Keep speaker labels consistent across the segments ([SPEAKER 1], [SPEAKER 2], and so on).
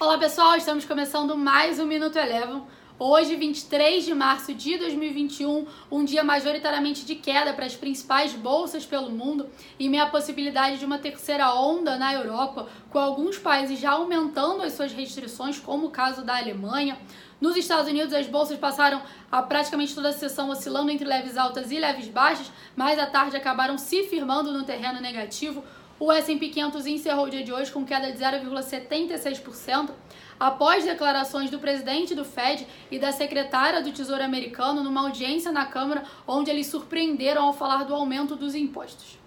[SPEAKER 1] Olá pessoal, estamos começando mais um Minuto Eleven. Hoje, 23 de março de 2021, um dia majoritariamente de queda para as principais bolsas pelo mundo e meia possibilidade de uma terceira onda na Europa, com alguns países já aumentando as suas restrições, como o caso da Alemanha. Nos Estados Unidos, as bolsas passaram a praticamente toda a sessão oscilando entre leves altas e leves baixas, mas à tarde acabaram se firmando no terreno negativo. O S&P 500 encerrou o dia de hoje com queda de 0,76%, após declarações do presidente do Fed e da secretária do Tesouro americano numa audiência na Câmara, onde eles surpreenderam ao falar do aumento dos impostos.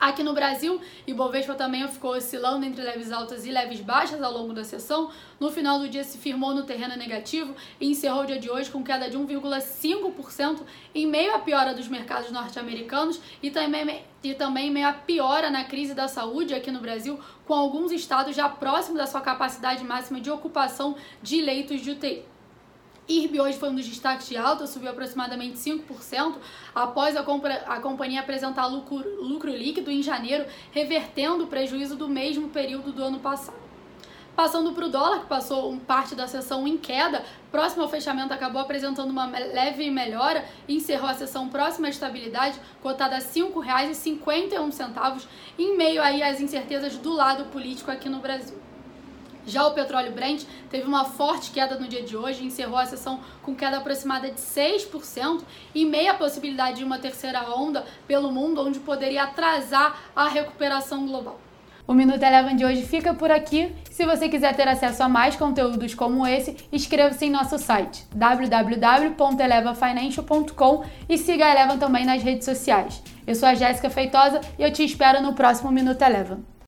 [SPEAKER 1] Aqui no Brasil, Ibovespa também ficou oscilando entre leves altas e leves baixas ao longo da sessão. No final do dia se firmou no terreno negativo e encerrou o dia de hoje com queda de 1,5% em meio à piora dos mercados norte-americanos e também, e também meio à piora na crise da saúde aqui no Brasil, com alguns estados já próximos da sua capacidade máxima de ocupação de leitos de UTI. IRB hoje foi um dos destaques de alta, subiu aproximadamente 5%, após a, a companhia apresentar lucro, lucro líquido em janeiro, revertendo o prejuízo do mesmo período do ano passado. Passando para o dólar, que passou parte da sessão em queda, próximo ao fechamento acabou apresentando uma leve melhora e encerrou a sessão próxima à estabilidade, cotada a R$ 5,51, em meio aí às incertezas do lado político aqui no Brasil. Já o petróleo Brent teve uma forte queda no dia de hoje, encerrou a sessão com queda aproximada de 6% e meia possibilidade de uma terceira onda pelo mundo, onde poderia atrasar a recuperação global. O Minuto Eleven de hoje fica por aqui. Se você quiser ter acesso a mais conteúdos como esse, inscreva-se em nosso site www.elevafinancial.com e siga a Eleven também nas redes sociais. Eu sou a Jéssica Feitosa e eu te espero no próximo Minuto Eleven.